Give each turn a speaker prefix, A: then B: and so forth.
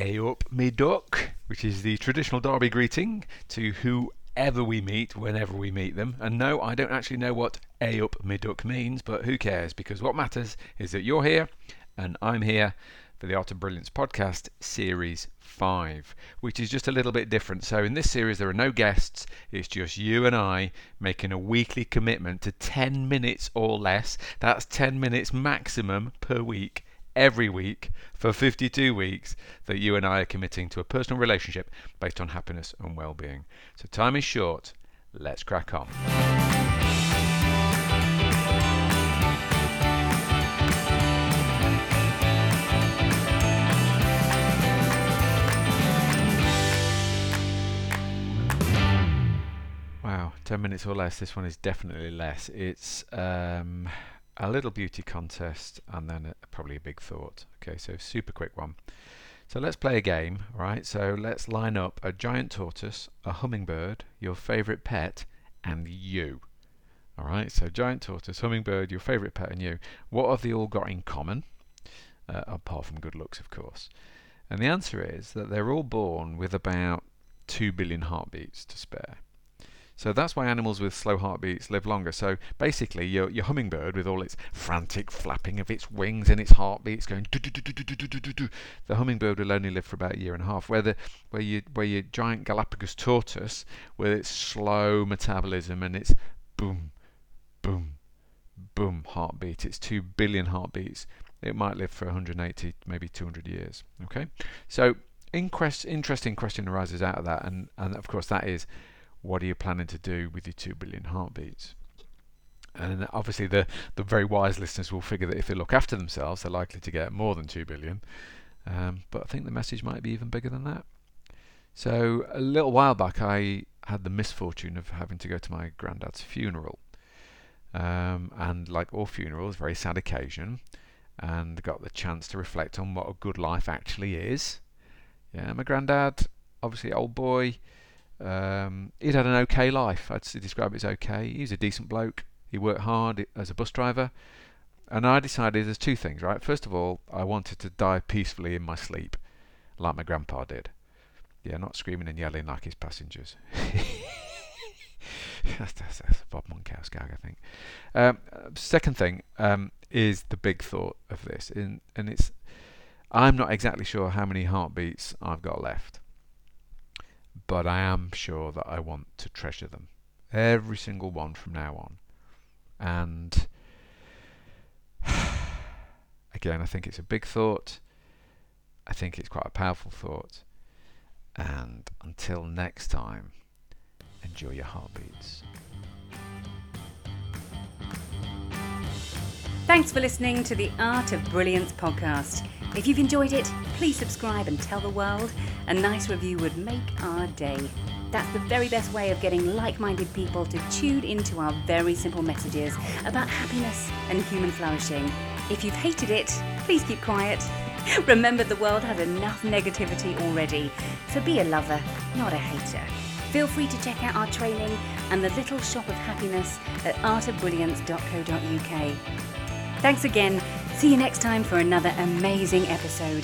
A: Up me which is the traditional Derby greeting to whoever we meet whenever we meet them. And no, I don't actually know what up me means, but who cares? Because what matters is that you're here and I'm here for the Art of Brilliance podcast, series 5, which is just a little bit different. So, in this series, there are no guests, it's just you and I making a weekly commitment to 10 minutes or less. That's 10 minutes maximum per week, every week, for 52 weeks, that you and I are committing to a personal relationship based on happiness and well being. So, time is short. Let's crack on. Wow, 10 minutes or less. This one is definitely less. It's um, a little beauty contest and then a, probably a big thought. Okay, so super quick one. So let's play a game, right? So let's line up a giant tortoise, a hummingbird, your favorite pet, and you. All right, so giant tortoise, hummingbird, your favorite pet, and you. What have they all got in common? Uh, apart from good looks, of course. And the answer is that they're all born with about 2 billion heartbeats to spare. So that's why animals with slow heartbeats live longer. So basically, your, your hummingbird, with all its frantic flapping of its wings and its heartbeats going, the hummingbird will only live for about a year and a half. Where the where you where your giant Galapagos tortoise, with its slow metabolism and its boom, boom, boom heartbeat, its two billion heartbeats, it might live for 180, maybe 200 years. Okay, so interesting question arises out of that, and and of course that is what are you planning to do with your 2 billion heartbeats? And obviously, the, the very wise listeners will figure that if they look after themselves, they're likely to get more than 2 billion. Um, but I think the message might be even bigger than that. So, a little while back, I had the misfortune of having to go to my granddad's funeral. Um, and like all funerals, very sad occasion, and got the chance to reflect on what a good life actually is. Yeah, my granddad, obviously old boy, um, he'd had an okay life. I'd describe it as okay. He was a decent bloke. He worked hard as a bus driver. And I decided there's two things, right? First of all, I wanted to die peacefully in my sleep, like my grandpa did. Yeah, not screaming and yelling like his passengers. that's, that's, that's, Bob Monkhouse gag, I think. Um, second thing um, is the big thought of this, and it's I'm not exactly sure how many heartbeats I've got left but I am sure that I want to treasure them. Every single one from now on. And again, I think it's a big thought. I think it's quite a powerful thought. And until next time, enjoy your heartbeats.
B: Thanks for listening to the Art of Brilliance podcast. If you've enjoyed it, please subscribe and tell the world. A nice review would make our day. That's the very best way of getting like minded people to tune into our very simple messages about happiness and human flourishing. If you've hated it, please keep quiet. Remember, the world has enough negativity already, so be a lover, not a hater. Feel free to check out our training and the little shop of happiness at artofbrilliance.co.uk. Thanks again See you next time for another amazing episode.